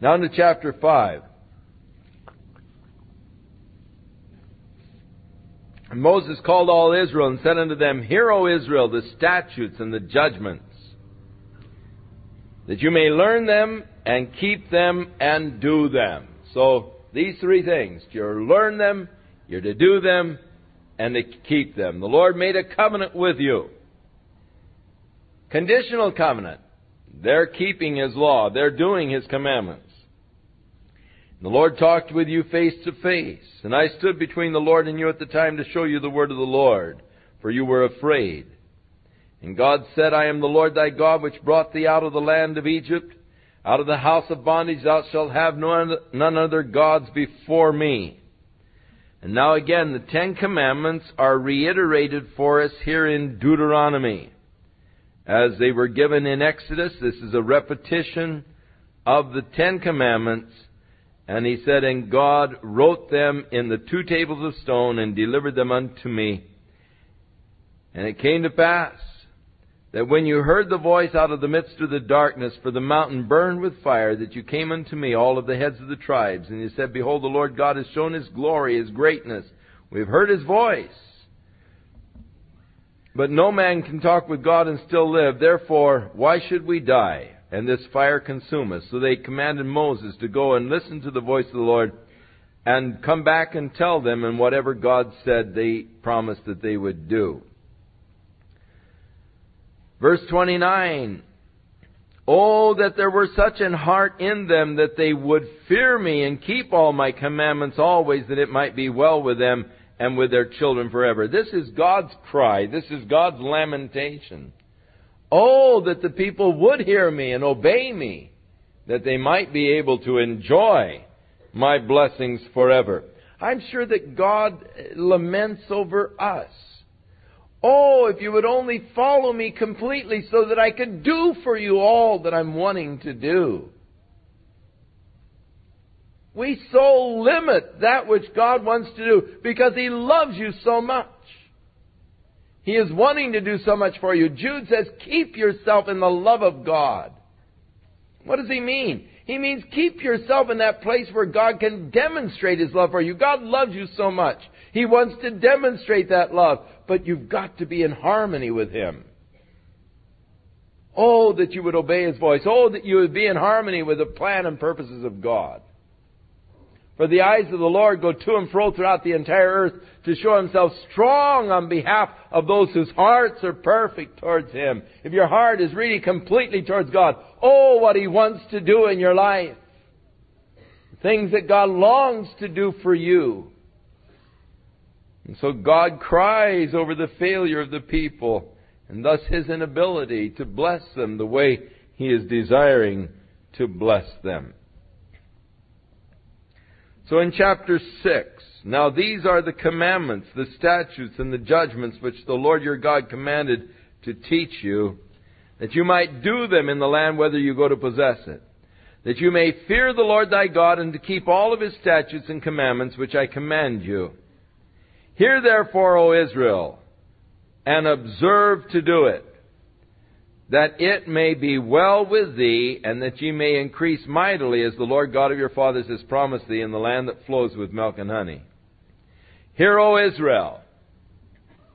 Now into chapter 5. And Moses called all Israel and said unto them, Hear, O Israel, the statutes and the judgments, that you may learn them and keep them and do them. So, these three things. You're to learn them, you're to do them, and to keep them. The Lord made a covenant with you. Conditional covenant. They're keeping His law. They're doing His commandments. The Lord talked with you face to face, and I stood between the Lord and you at the time to show you the word of the Lord, for you were afraid. And God said, I am the Lord thy God, which brought thee out of the land of Egypt, out of the house of bondage. Thou shalt have none other gods before me. And now again, the Ten Commandments are reiterated for us here in Deuteronomy. As they were given in Exodus, this is a repetition of the Ten Commandments and he said, And God wrote them in the two tables of stone and delivered them unto me. And it came to pass that when you heard the voice out of the midst of the darkness, for the mountain burned with fire, that you came unto me, all of the heads of the tribes, and you said, Behold, the Lord God has shown his glory, his greatness. We've heard his voice. But no man can talk with God and still live. Therefore, why should we die? and this fire consume us. So they commanded Moses to go and listen to the voice of the Lord and come back and tell them, and whatever God said, they promised that they would do. Verse 29 Oh, that there were such an heart in them that they would fear me and keep all my commandments always, that it might be well with them and with their children forever. This is God's cry. This is God's lamentation. Oh, that the people would hear me and obey me, that they might be able to enjoy my blessings forever. I'm sure that God laments over us. Oh, if you would only follow me completely so that I could do for you all that I'm wanting to do. We so limit that which God wants to do because He loves you so much. He is wanting to do so much for you. Jude says, keep yourself in the love of God. What does he mean? He means keep yourself in that place where God can demonstrate His love for you. God loves you so much. He wants to demonstrate that love, but you've got to be in harmony with Him. Oh, that you would obey His voice. Oh, that you would be in harmony with the plan and purposes of God. For the eyes of the Lord go to and fro throughout the entire earth to show himself strong on behalf of those whose hearts are perfect towards him. If your heart is really completely towards God, oh, what he wants to do in your life. Things that God longs to do for you. And so God cries over the failure of the people and thus his inability to bless them the way he is desiring to bless them. So in chapter 6, now these are the commandments, the statutes, and the judgments which the Lord your God commanded to teach you, that you might do them in the land whether you go to possess it. That you may fear the Lord thy God and to keep all of his statutes and commandments which I command you. Hear therefore, O Israel, and observe to do it that it may be well with thee, and that ye may increase mightily, as the Lord God of your fathers has promised thee, in the land that flows with milk and honey. Hear, O Israel.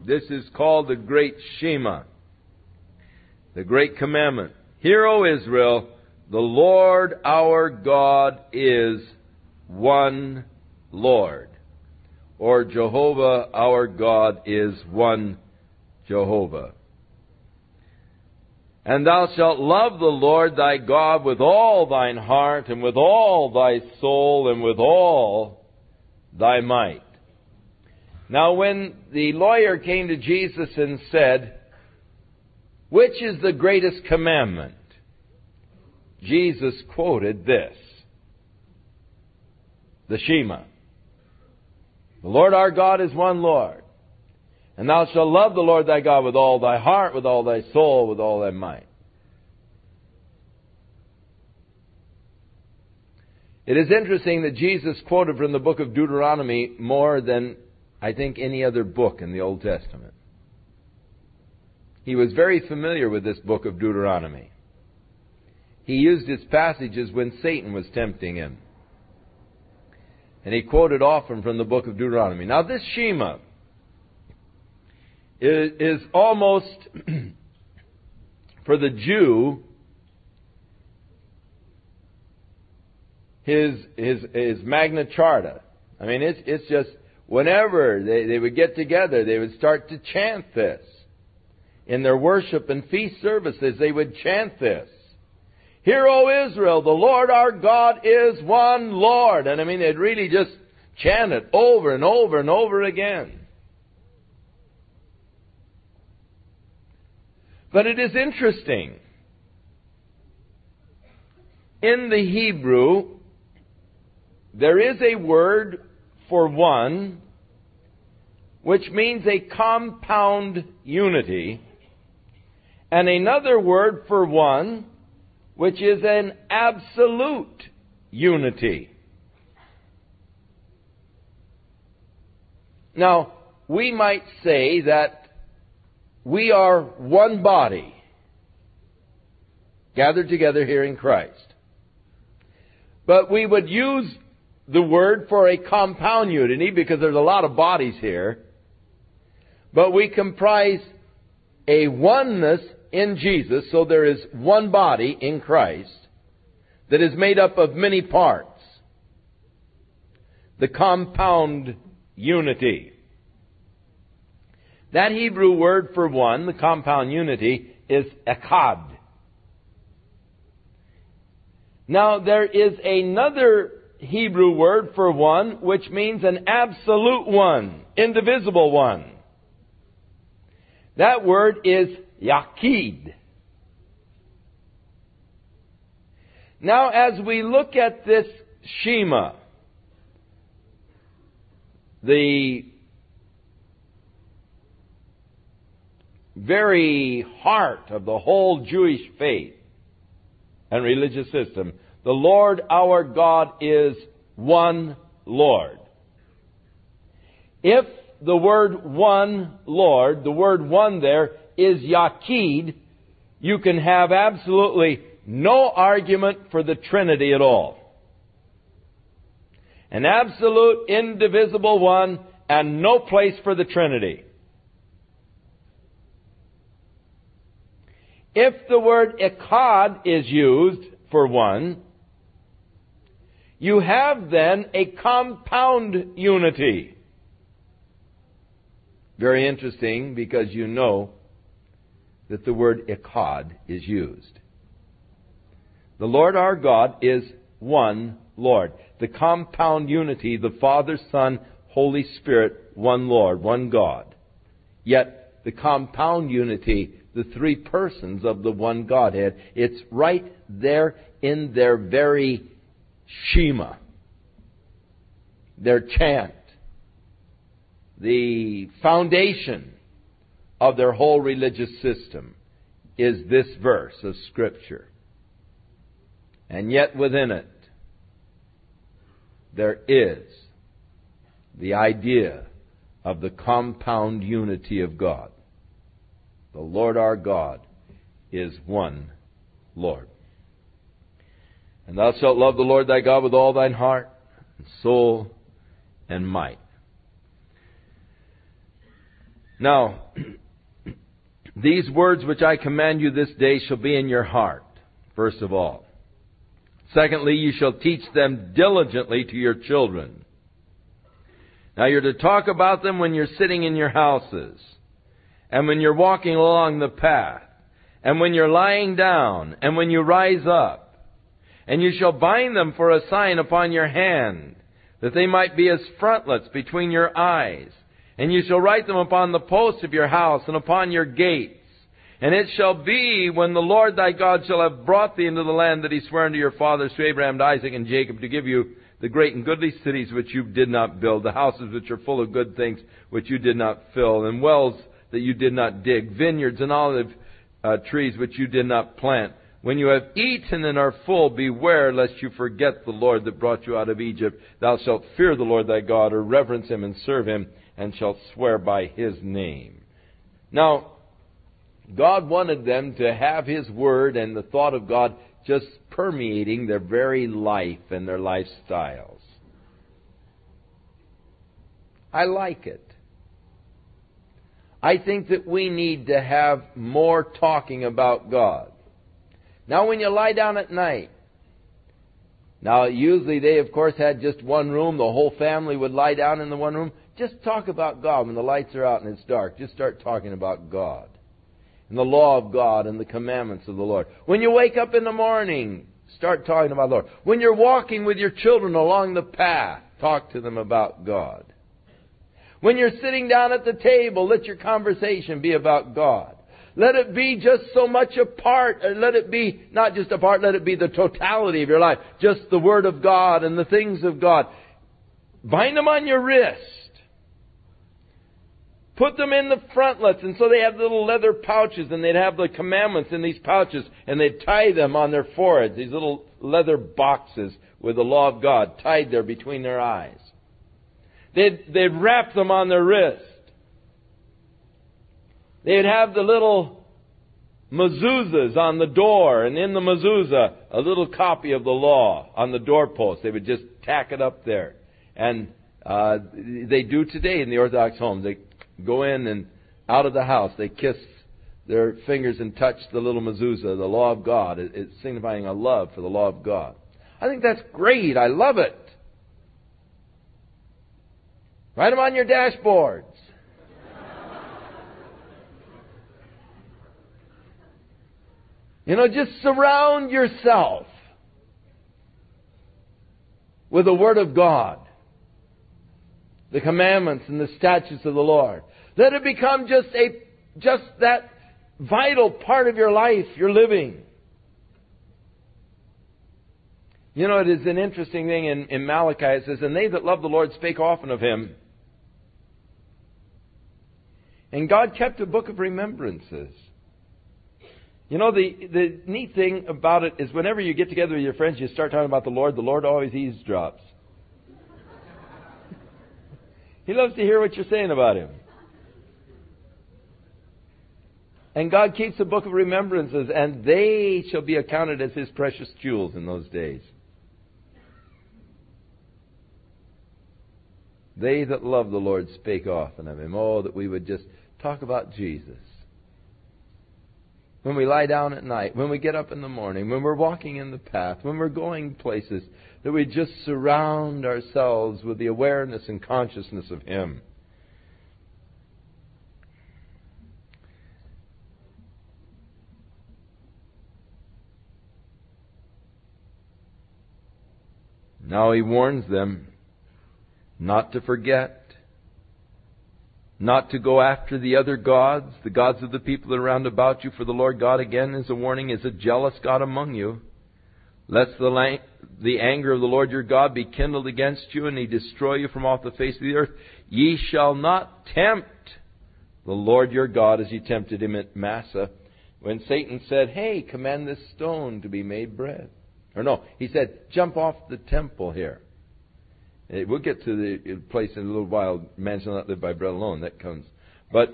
This is called the Great Shema, the Great Commandment. Hear, O Israel, the Lord our God is one Lord. Or Jehovah our God is one Jehovah. And thou shalt love the Lord thy God with all thine heart, and with all thy soul, and with all thy might. Now, when the lawyer came to Jesus and said, Which is the greatest commandment? Jesus quoted this the Shema. The Lord our God is one Lord. And thou shalt love the Lord thy God with all thy heart, with all thy soul, with all thy might. It is interesting that Jesus quoted from the book of Deuteronomy more than I think any other book in the Old Testament. He was very familiar with this book of Deuteronomy. he used its passages when Satan was tempting him. And he quoted often from the book of Deuteronomy. Now, this Shema is, almost, for the Jew, his, his, his Magna Charta. I mean, it's, it's just, whenever they, they would get together, they would start to chant this. In their worship and feast services, they would chant this. Hear, O Israel, the Lord our God is one Lord. And I mean, they'd really just chant it over and over and over again. But it is interesting. In the Hebrew, there is a word for one which means a compound unity, and another word for one which is an absolute unity. Now, we might say that we are one body gathered together here in Christ. But we would use the word for a compound unity because there's a lot of bodies here. But we comprise a oneness in Jesus, so there is one body in Christ that is made up of many parts. The compound unity. That Hebrew word for one, the compound unity, is echad. Now, there is another Hebrew word for one which means an absolute one, indivisible one. That word is Yachid. Now, as we look at this Shema, the very heart of the whole Jewish faith and religious system, the Lord our God is one Lord. If the word one Lord, the word one there, is Yachid, you can have absolutely no argument for the Trinity at all. An absolute, indivisible one, and no place for the Trinity. If the word Echad is used for one, you have then a compound unity. Very interesting because you know that the word Echad is used. The Lord our God is one Lord. The compound unity, the Father, Son, Holy Spirit, one Lord, one God. Yet the compound unity, the three persons of the one Godhead, it's right there in their very Shema, their chant, the foundation of their whole religious system is this verse of Scripture. And yet within it, there is the idea of the compound unity of God. The Lord our God is one Lord. And thou shalt love the Lord thy God with all thine heart, and soul, and might. Now, these words which I command you this day shall be in your heart, first of all. Secondly, you shall teach them diligently to your children. Now you're to talk about them when you're sitting in your houses, and when you're walking along the path, and when you're lying down, and when you rise up and you shall bind them for a sign upon your hand, that they might be as frontlets between your eyes. And you shall write them upon the posts of your house and upon your gates. And it shall be when the Lord thy God shall have brought thee into the land that he sware unto your fathers, to Abraham, to Isaac, and Jacob, to give you the great and goodly cities which you did not build, the houses which are full of good things which you did not fill, and wells that you did not dig, vineyards and olive uh, trees which you did not plant when you have eaten and are full, beware lest you forget the Lord that brought you out of Egypt. Thou shalt fear the Lord thy God, or reverence him and serve him, and shalt swear by his name. Now, God wanted them to have his word and the thought of God just permeating their very life and their lifestyles. I like it. I think that we need to have more talking about God. Now, when you lie down at night, now usually they, of course, had just one room. The whole family would lie down in the one room. Just talk about God when the lights are out and it's dark. Just start talking about God and the law of God and the commandments of the Lord. When you wake up in the morning, start talking about the Lord. When you're walking with your children along the path, talk to them about God. When you're sitting down at the table, let your conversation be about God. Let it be just so much a part, and let it be not just a part, let it be the totality of your life. Just the Word of God and the things of God. Bind them on your wrist. Put them in the frontlets, and so they have little leather pouches, and they'd have the commandments in these pouches, and they'd tie them on their foreheads, these little leather boxes with the law of God tied there between their eyes. They'd, they'd wrap them on their wrist. They'd have the little mezuzahs on the door, and in the mezuzah, a little copy of the law on the doorpost. They would just tack it up there. And uh, they do today in the Orthodox homes. They go in and out of the house, they kiss their fingers and touch the little mezuzah, the law of God. It's signifying a love for the law of God. I think that's great. I love it. Write them on your dashboards. You know, just surround yourself with the Word of God, the commandments and the statutes of the Lord. Let it become just a, just that vital part of your life, your living. You know, it is an interesting thing in, in Malachi. It says, And they that love the Lord spake often of him. And God kept a book of remembrances. You know, the, the neat thing about it is whenever you get together with your friends, you start talking about the Lord, the Lord always eavesdrops. he loves to hear what you're saying about Him. And God keeps a book of remembrances, and they shall be accounted as His precious jewels in those days. They that love the Lord spake often of Him. Oh, that we would just talk about Jesus. When we lie down at night, when we get up in the morning, when we're walking in the path, when we're going places, that we just surround ourselves with the awareness and consciousness of Him. Now he warns them not to forget not to go after the other gods, the gods of the people around about you, for the Lord God again is a warning, is a jealous God among you. Lest the, lang- the anger of the Lord your God be kindled against you, and he destroy you from off the face of the earth. Ye shall not tempt the Lord your God as ye tempted him at Massah, when Satan said, Hey, command this stone to be made bread. Or no, he said, Jump off the temple here. We'll get to the place in a little while. Man shall not live by bread alone. That comes. But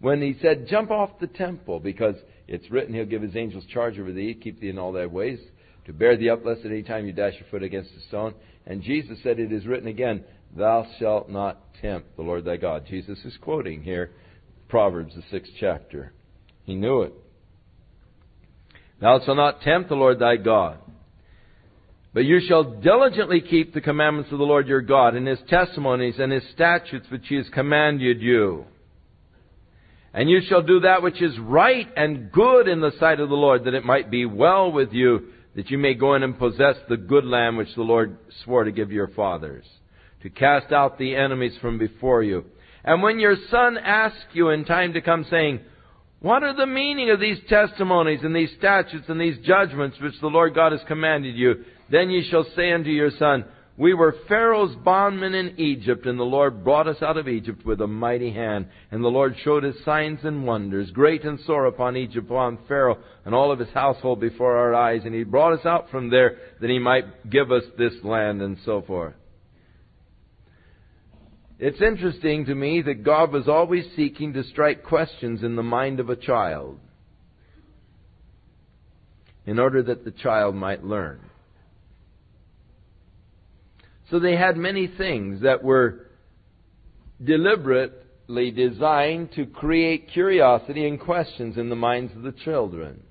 when he said, "Jump off the temple," because it's written, He'll give His angels charge over thee, keep thee in all thy ways, to bear thee up, lest at any time you dash your foot against a stone. And Jesus said, "It is written again, Thou shalt not tempt the Lord thy God." Jesus is quoting here Proverbs, the sixth chapter. He knew it. Thou shalt not tempt the Lord thy God. But you shall diligently keep the commandments of the Lord your God, and his testimonies and his statutes which he has commanded you. And you shall do that which is right and good in the sight of the Lord, that it might be well with you, that you may go in and possess the good land which the Lord swore to give your fathers, to cast out the enemies from before you. And when your son asks you in time to come, saying, What are the meaning of these testimonies and these statutes and these judgments which the Lord God has commanded you? Then ye shall say unto your son, We were Pharaoh's bondmen in Egypt, and the Lord brought us out of Egypt with a mighty hand. And the Lord showed his signs and wonders, great and sore upon Egypt, upon Pharaoh and all of his household before our eyes. And he brought us out from there that he might give us this land, and so forth. It's interesting to me that God was always seeking to strike questions in the mind of a child. in order that the child might learn. So they had many things that were deliberately designed to create curiosity and questions in the minds of the children.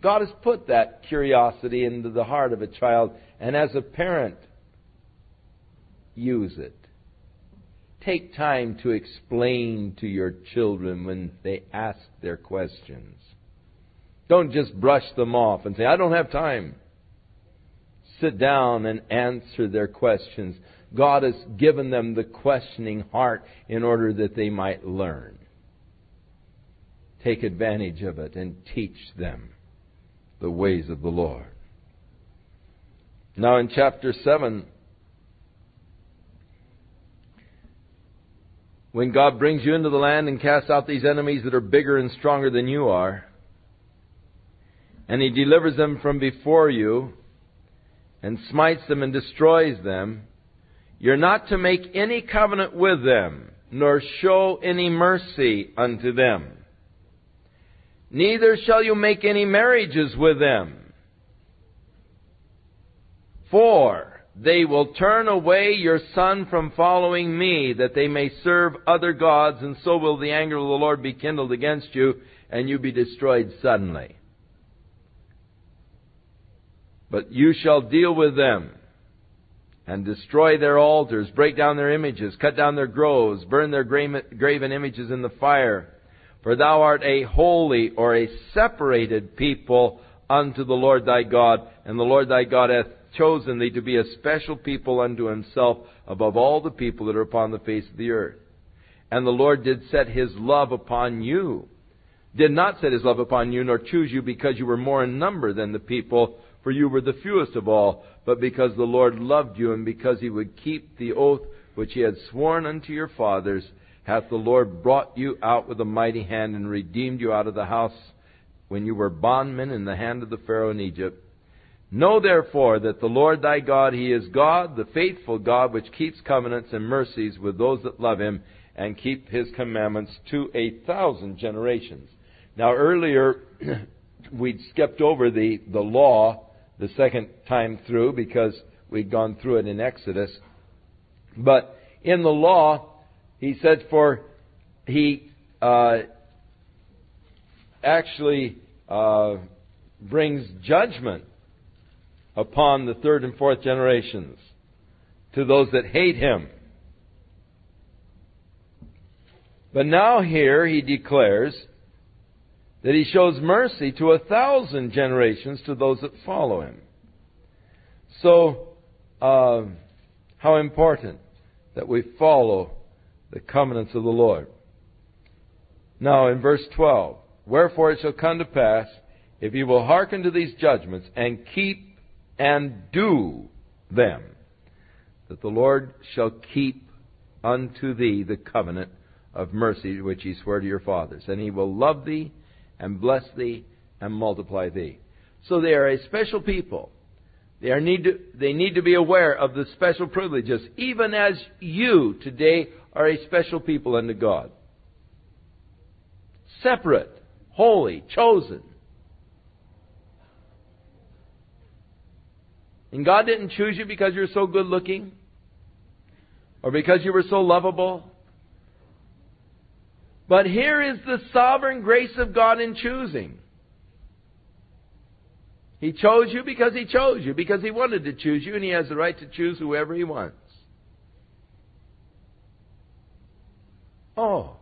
God has put that curiosity into the heart of a child, and as a parent, use it. Take time to explain to your children when they ask their questions. Don't just brush them off and say, I don't have time. Sit down and answer their questions. God has given them the questioning heart in order that they might learn. Take advantage of it and teach them the ways of the Lord. Now in chapter 7, when God brings you into the land and casts out these enemies that are bigger and stronger than you are, and He delivers them from before you, and smites them and destroys them, you're not to make any covenant with them, nor show any mercy unto them. Neither shall you make any marriages with them. For they will turn away your son from following me, that they may serve other gods, and so will the anger of the Lord be kindled against you, and you be destroyed suddenly. But you shall deal with them, and destroy their altars, break down their images, cut down their groves, burn their graven images in the fire. For thou art a holy or a separated people unto the Lord thy God, and the Lord thy God hath chosen thee to be a special people unto himself above all the people that are upon the face of the earth. And the Lord did set his love upon you. Did not set his love upon you, nor choose you because you were more in number than the people, for you were the fewest of all, but because the Lord loved you, and because he would keep the oath which he had sworn unto your fathers, hath the Lord brought you out with a mighty hand, and redeemed you out of the house when you were bondmen in the hand of the Pharaoh in Egypt Know therefore that the Lord thy God, He is God, the faithful God, which keeps covenants and mercies with those that love Him and keep His commandments to a thousand generations. Now earlier, we'd skipped over the, the law the second time through because we'd gone through it in Exodus. But in the law, he said, for he uh, actually uh, brings judgment upon the third and fourth generations to those that hate him. But now here he declares that he shows mercy to a thousand generations to those that follow him. So, uh, how important that we follow the covenants of the Lord. Now, in verse 12, Wherefore it shall come to pass, if ye will hearken to these judgments, and keep and do them, that the Lord shall keep unto thee the covenant of mercy which he swore to your fathers. And he will love thee and bless thee and multiply thee. So they are a special people. They, are need to, they need to be aware of the special privileges, even as you today are a special people unto God. Separate, holy, chosen. And God didn't choose you because you're so good looking or because you were so lovable. But here is the sovereign grace of God in choosing. He chose you because He chose you, because He wanted to choose you, and He has the right to choose whoever He wants. Oh,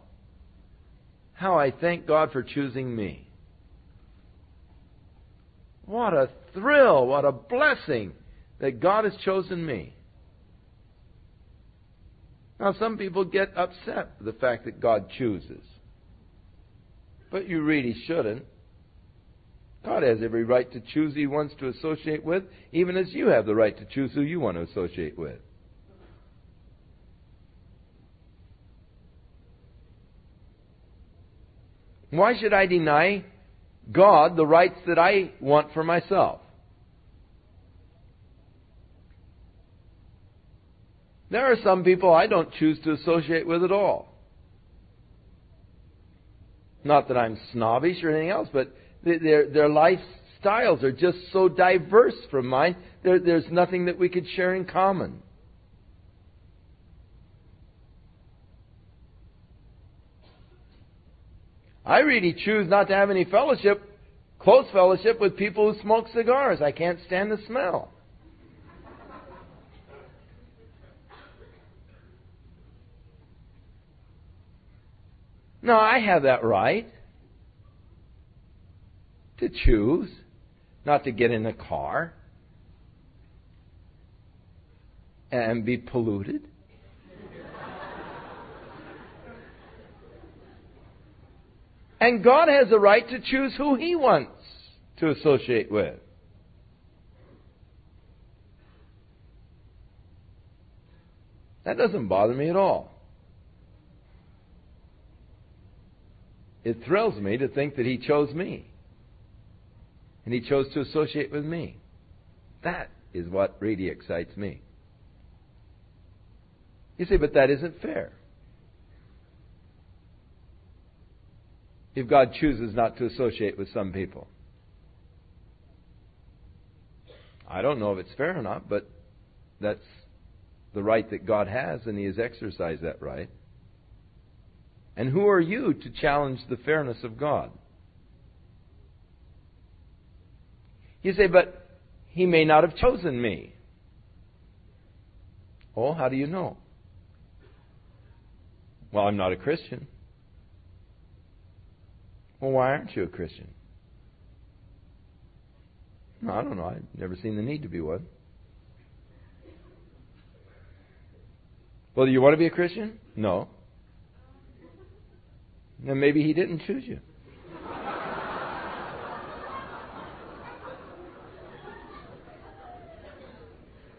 how I thank God for choosing me. What a thrill, what a blessing that God has chosen me. Now, some people get upset with the fact that God chooses. But you really shouldn't. God has every right to choose who He wants to associate with, even as you have the right to choose who you want to associate with. Why should I deny God the rights that I want for myself? There are some people I don't choose to associate with at all. Not that I'm snobbish or anything else, but their, their life styles are just so diverse from mine, there, there's nothing that we could share in common. I really choose not to have any fellowship, close fellowship, with people who smoke cigars. I can't stand the smell. No, I have that right to choose not to get in a car and be polluted. and God has the right to choose who He wants to associate with. That doesn't bother me at all. It thrills me to think that He chose me. And He chose to associate with me. That is what really excites me. You say, but that isn't fair. If God chooses not to associate with some people. I don't know if it's fair or not, but that's the right that God has, and He has exercised that right. And who are you to challenge the fairness of God? You say, but he may not have chosen me. Oh, how do you know? Well, I'm not a Christian. Well, why aren't you a Christian? No, I don't know. I've never seen the need to be one. Well, do you want to be a Christian? No. Then maybe he didn't choose you.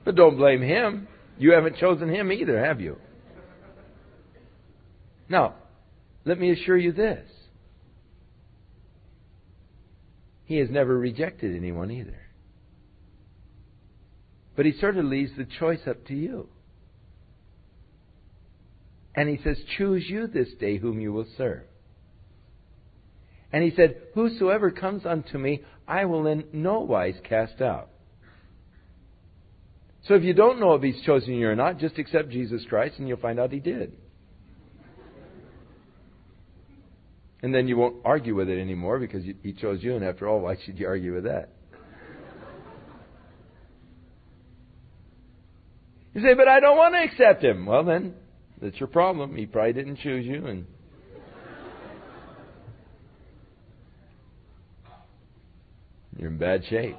but don't blame him. You haven't chosen him either, have you? Now, let me assure you this. He has never rejected anyone either. But he sort of leaves the choice up to you. And he says, Choose you this day whom you will serve. And he said, Whosoever comes unto me, I will in no wise cast out. So if you don't know if he's chosen you or not, just accept Jesus Christ and you'll find out he did. And then you won't argue with it anymore because he chose you, and after all, why should you argue with that? You say, but I don't want to accept him. Well, then, that's your problem. He probably didn't choose you, and you're in bad shape.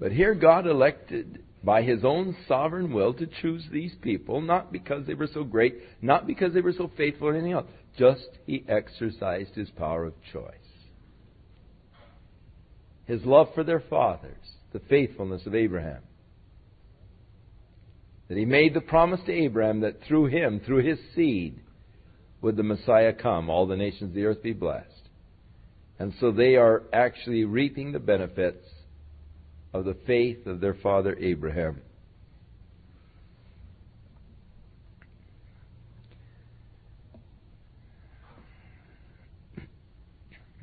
But here God elected by his own sovereign will to choose these people, not because they were so great, not because they were so faithful or anything else. Just he exercised his power of choice. His love for their fathers, the faithfulness of Abraham. That he made the promise to Abraham that through him, through his seed, would the Messiah come, all the nations of the earth be blessed. And so they are actually reaping the benefits of the faith of their father Abraham.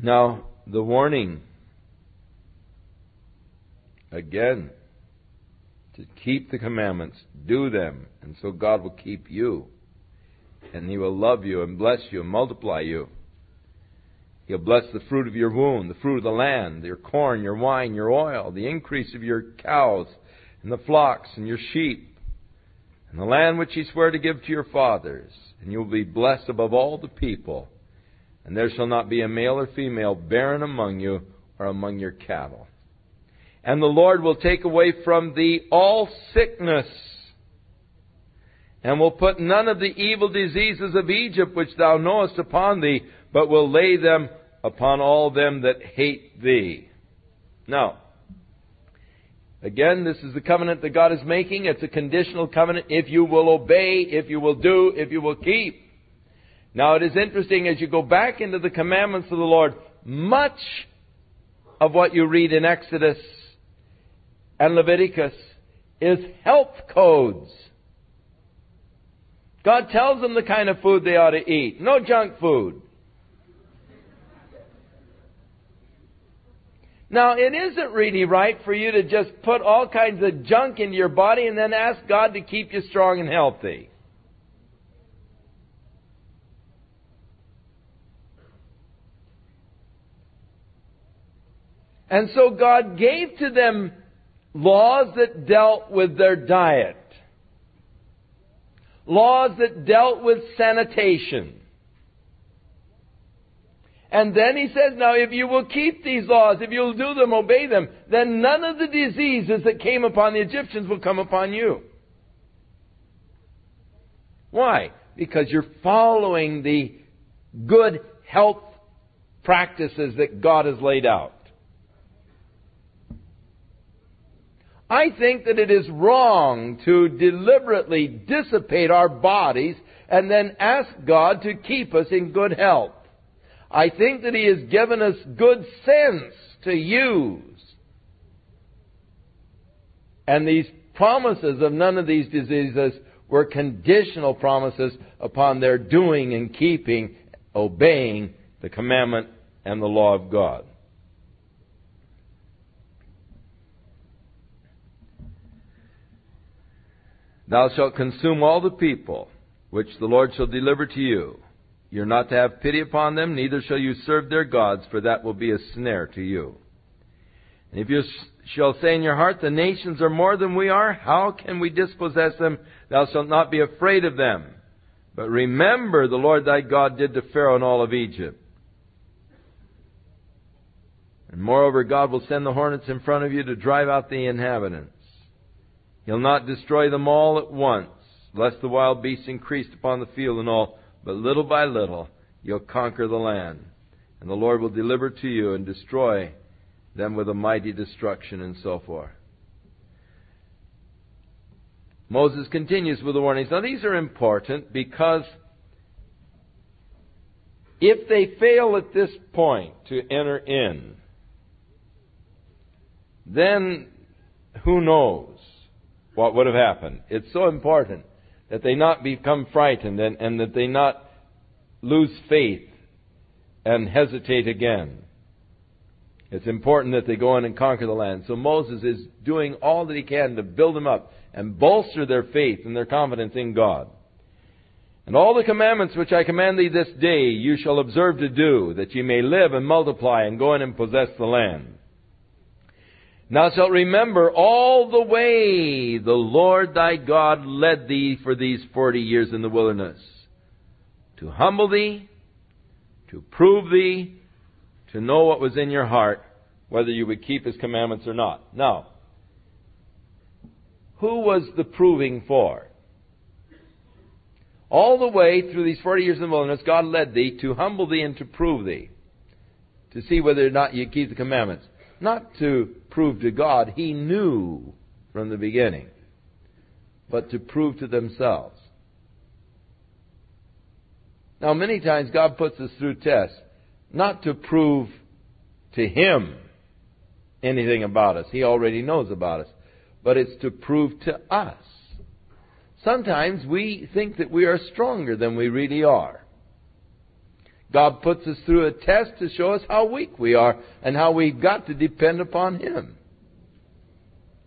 Now, the warning again to keep the commandments, do them, and so God will keep you. And He will love you and bless you and multiply you. He'll bless the fruit of your womb, the fruit of the land, your corn, your wine, your oil, the increase of your cows, and the flocks, and your sheep, and the land which he swore to give to your fathers. And you will be blessed above all the people. And there shall not be a male or female barren among you or among your cattle. And the Lord will take away from thee all sickness, and will put none of the evil diseases of Egypt which thou knowest upon thee, but will lay them upon all them that hate thee. Now, again, this is the covenant that God is making. It's a conditional covenant if you will obey, if you will do, if you will keep. Now, it is interesting as you go back into the commandments of the Lord, much of what you read in Exodus and Leviticus is health codes. God tells them the kind of food they ought to eat. No junk food. Now, it isn't really right for you to just put all kinds of junk into your body and then ask God to keep you strong and healthy. And so God gave to them laws that dealt with their diet, laws that dealt with sanitation. And then he says, now if you will keep these laws, if you'll do them, obey them, then none of the diseases that came upon the Egyptians will come upon you. Why? Because you're following the good health practices that God has laid out. I think that it is wrong to deliberately dissipate our bodies and then ask God to keep us in good health. I think that He has given us good sense to use. And these promises of none of these diseases were conditional promises upon their doing and keeping, obeying the commandment and the law of God. Thou shalt consume all the people which the Lord shall deliver to you. You're not to have pity upon them, neither shall you serve their gods, for that will be a snare to you. And if you shall say in your heart, The nations are more than we are, how can we dispossess them? Thou shalt not be afraid of them. But remember the Lord thy God did to Pharaoh and all of Egypt. And moreover, God will send the hornets in front of you to drive out the inhabitants. He'll not destroy them all at once, lest the wild beasts increased upon the field and all, but little by little you'll conquer the land. And the Lord will deliver to you and destroy them with a mighty destruction and so forth. Moses continues with the warnings. Now these are important because if they fail at this point to enter in, then who knows? what would have happened. It's so important that they not become frightened and, and that they not lose faith and hesitate again. It's important that they go in and conquer the land. So Moses is doing all that he can to build them up and bolster their faith and their confidence in God. And all the commandments which I command thee this day you shall observe to do, that ye may live and multiply and go in and possess the land. Thou shalt remember all the way the Lord thy God led thee for these forty years in the wilderness, to humble thee, to prove thee, to know what was in your heart, whether you would keep his commandments or not. Now, who was the proving for? All the way through these 40 years in the wilderness, God led thee to humble thee and to prove thee, to see whether or not you keep the commandments. Not to prove to God, He knew from the beginning, but to prove to themselves. Now, many times God puts us through tests, not to prove to Him anything about us. He already knows about us. But it's to prove to us. Sometimes we think that we are stronger than we really are. God puts us through a test to show us how weak we are and how we've got to depend upon Him.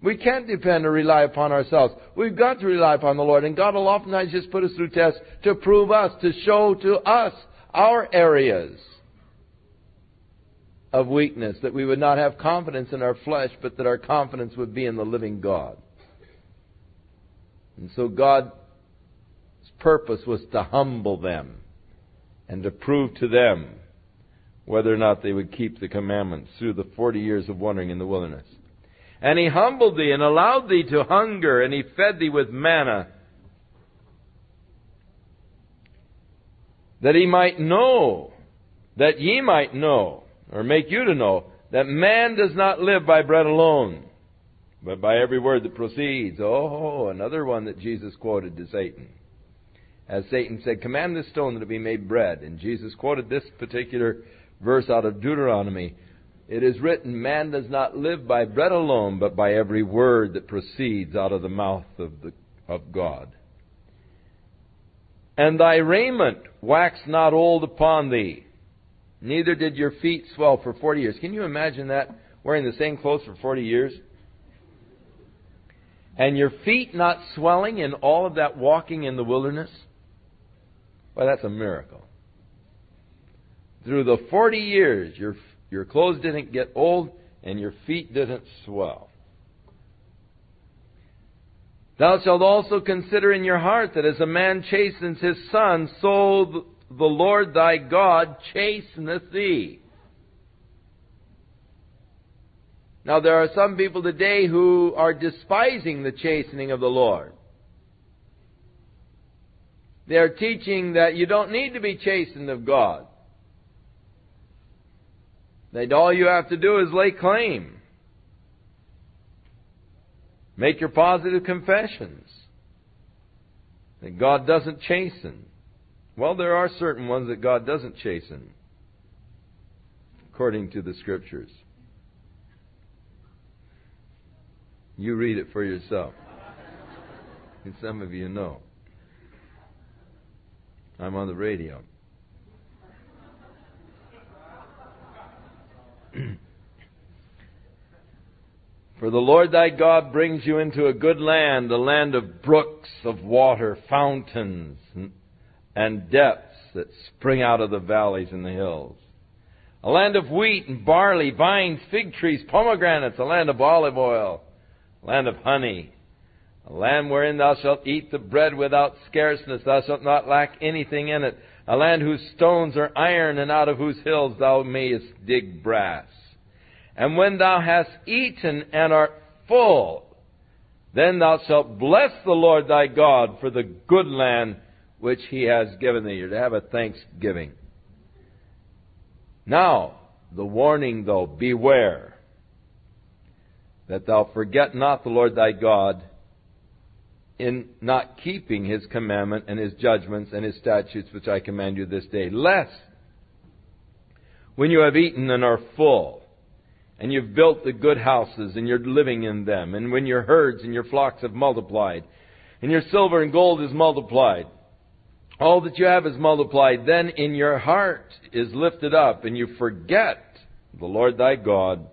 We can't depend or rely upon ourselves. We've got to rely upon the Lord. And God will oftentimes just put us through tests to prove us, to show to us our areas of weakness, that we would not have confidence in our flesh, but that our confidence would be in the living God. And so God's purpose was to humble them and to prove to them whether or not they would keep the commandments through the forty years of wandering in the wilderness. And he humbled thee and allowed thee to hunger, and he fed thee with manna, that he might know, that ye might know, or make you to know, that man does not live by bread alone, but by every word that proceeds. Oh, another one that Jesus quoted to Satan as Satan said, Command this stone that it be made bread. And Jesus quoted this particular verse out of Deuteronomy. It is written, Man does not live by bread alone, but by every word that proceeds out of the mouth of, the, of God. And thy raiment wax not old upon thee. Neither did your feet swell for 40 years. Can you imagine that? Wearing the same clothes for 40 years? And your feet not swelling in all of that walking in the wilderness? Well, that's a miracle. Through the 40 years, your, your clothes didn't get old and your feet didn't swell. Thou shalt also consider in your heart that as a man chastens his son, so the Lord thy God chasteneth thee. Now there are some people today who are despising the chastening of the Lord. They are teaching that you don't need to be chastened of God. That all you have to do is lay claim. Make your positive confessions. That God doesn't chasten. Well, there are certain ones that God doesn't chasten, according to the Scriptures. You read it for yourself. And some of you know. I'm on the radio. For the Lord thy God brings you into a good land, a land of brooks of water, fountains, and depths that spring out of the valleys and the hills. A land of wheat and barley, vines, fig trees, pomegranates, a land of olive oil, a land of honey, a land wherein thou shalt eat the bread without scarceness, thou shalt not lack anything in it, a land whose stones are iron, and out of whose hills thou mayest dig brass. And when thou hast eaten and art full, then thou shalt bless the Lord thy God for the good land which he has given thee. You're to have a thanksgiving. Now, the warning though, beware that thou forget not the Lord thy God in not keeping his commandment and his judgments and his statutes which I command you this day, lest when you have eaten and are full, and you've built the good houses and you're living in them, and when your herds and your flocks have multiplied, and your silver and gold is multiplied, all that you have is multiplied, then in your heart is lifted up, and you forget the Lord thy God,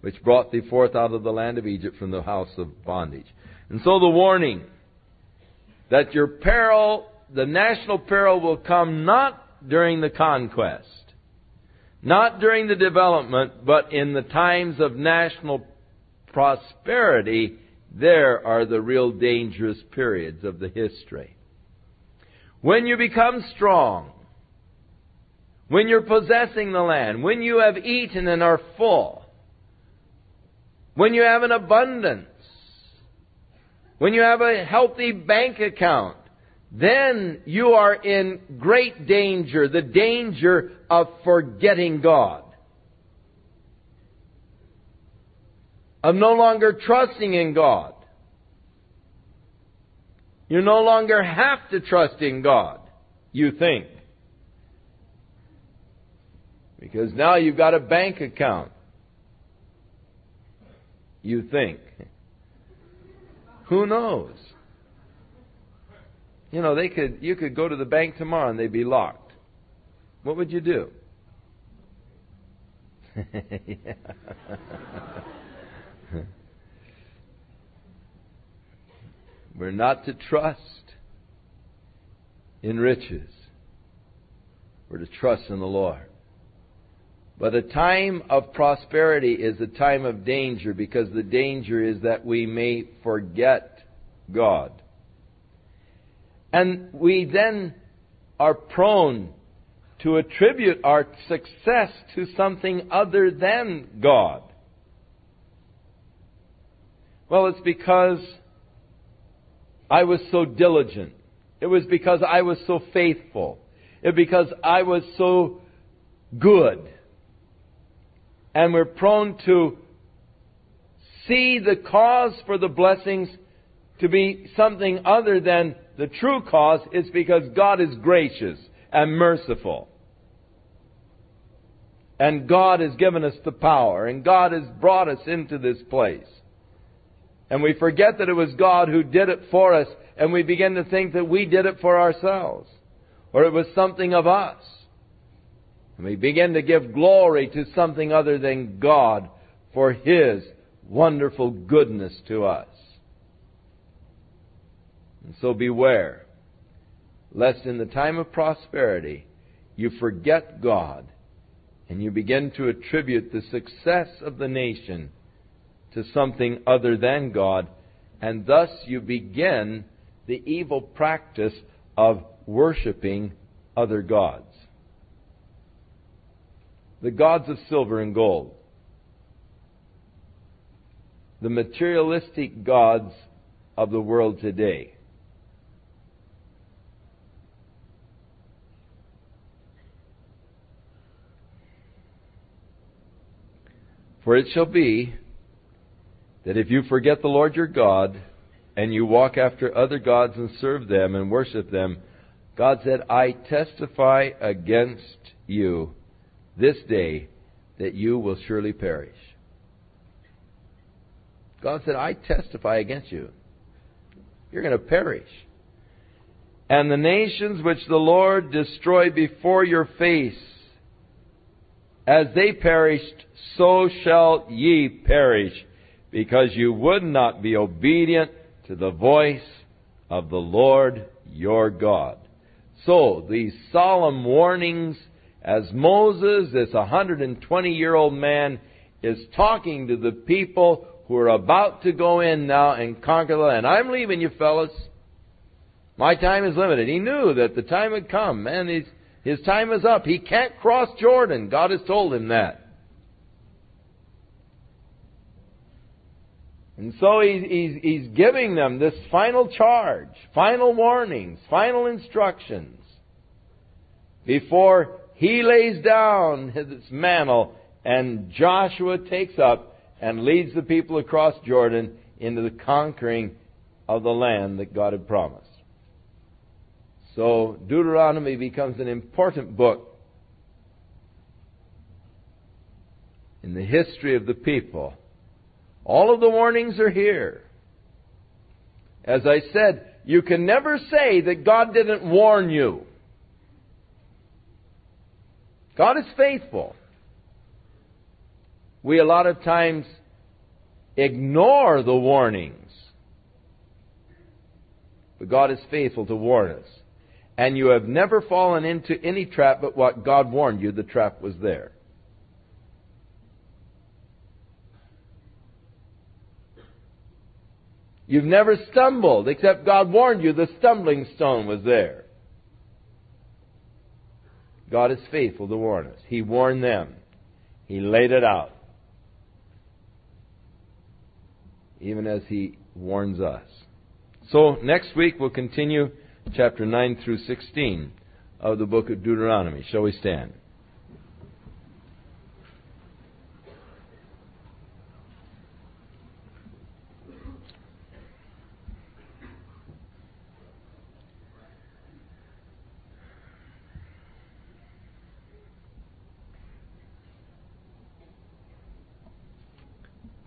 which brought thee forth out of the land of Egypt from the house of bondage. And so the warning that your peril, the national peril will come not during the conquest, not during the development, but in the times of national prosperity, there are the real dangerous periods of the history. When you become strong, when you're possessing the land, when you have eaten and are full, when you have an abundance, when you have a healthy bank account, then you are in great danger, the danger of forgetting God. Of no longer trusting in God. You no longer have to trust in God, you think. Because now you've got a bank account. You think. Who knows? You know, they could you could go to the bank tomorrow and they'd be locked. What would you do? We're not to trust in riches. We're to trust in the Lord. But a time of prosperity is a time of danger because the danger is that we may forget God. And we then are prone to attribute our success to something other than God. Well, it's because I was so diligent. It was because I was so faithful. It was because I was so good and we're prone to see the cause for the blessings to be something other than the true cause it's because God is gracious and merciful. And God has given us the power, and God has brought us into this place. And we forget that it was God who did it for us, and we begin to think that we did it for ourselves, or it was something of us. And we begin to give glory to something other than God for His wonderful goodness to us. And so beware, lest in the time of prosperity you forget God and you begin to attribute the success of the nation to something other than God, and thus you begin the evil practice of worshiping other gods. The gods of silver and gold. The materialistic gods of the world today. For it shall be that if you forget the Lord your God, and you walk after other gods and serve them and worship them, God said, I testify against you this day that you will surely perish. God said, I testify against you. You're going to perish. And the nations which the Lord destroyed before your face, as they perished, so shall ye perish, because you would not be obedient to the voice of the Lord your God. So, these solemn warnings, as Moses, this 120 year old man, is talking to the people who are about to go in now and conquer the land. I'm leaving you fellas. My time is limited. He knew that the time had come. and his, his time is up. He can't cross Jordan. God has told him that. And so he's, he's, he's giving them this final charge, final warnings, final instructions before he lays down his mantle and Joshua takes up and leads the people across Jordan into the conquering of the land that God had promised. So Deuteronomy becomes an important book in the history of the people all of the warnings are here. As I said, you can never say that God didn't warn you. God is faithful. We a lot of times ignore the warnings. But God is faithful to warn us. And you have never fallen into any trap but what God warned you, the trap was there. You've never stumbled, except God warned you the stumbling stone was there. God is faithful to warn us. He warned them. He laid it out. Even as He warns us. So, next week we'll continue chapter 9 through 16 of the book of Deuteronomy. Shall we stand?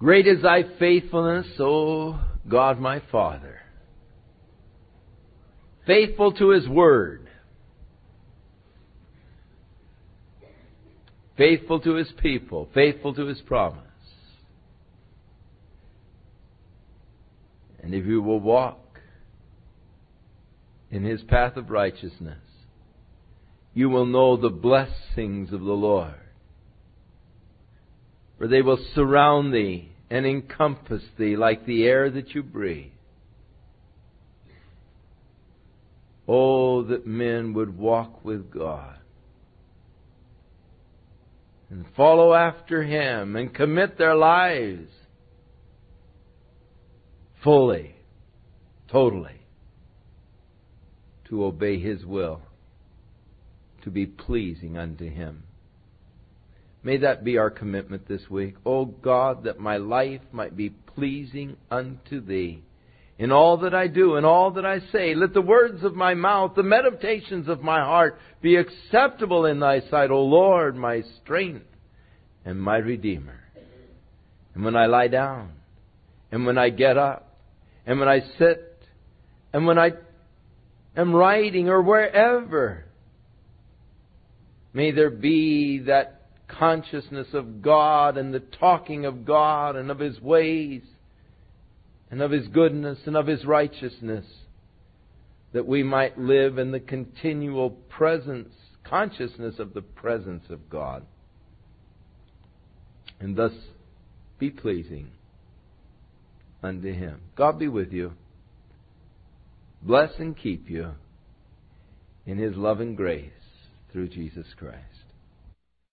Great is thy faithfulness, O God my Father. Faithful to his word. Faithful to his people. Faithful to his promise. And if you will walk in his path of righteousness, you will know the blessings of the Lord for they will surround thee and encompass thee like the air that you breathe. Oh, that men would walk with God and follow after Him and commit their lives fully, totally, to obey His will, to be pleasing unto Him. May that be our commitment this week. O oh God, that my life might be pleasing unto Thee. In all that I do, in all that I say, let the words of my mouth, the meditations of my heart be acceptable in Thy sight, O Lord, my strength and my Redeemer. And when I lie down, and when I get up, and when I sit, and when I am writing or wherever, May there be that consciousness of God and the talking of God and of His ways and of His goodness and of His righteousness that we might live in the continual presence, consciousness of the presence of God and thus be pleasing unto Him. God be with you. Bless and keep you in His love and grace through Jesus Christ.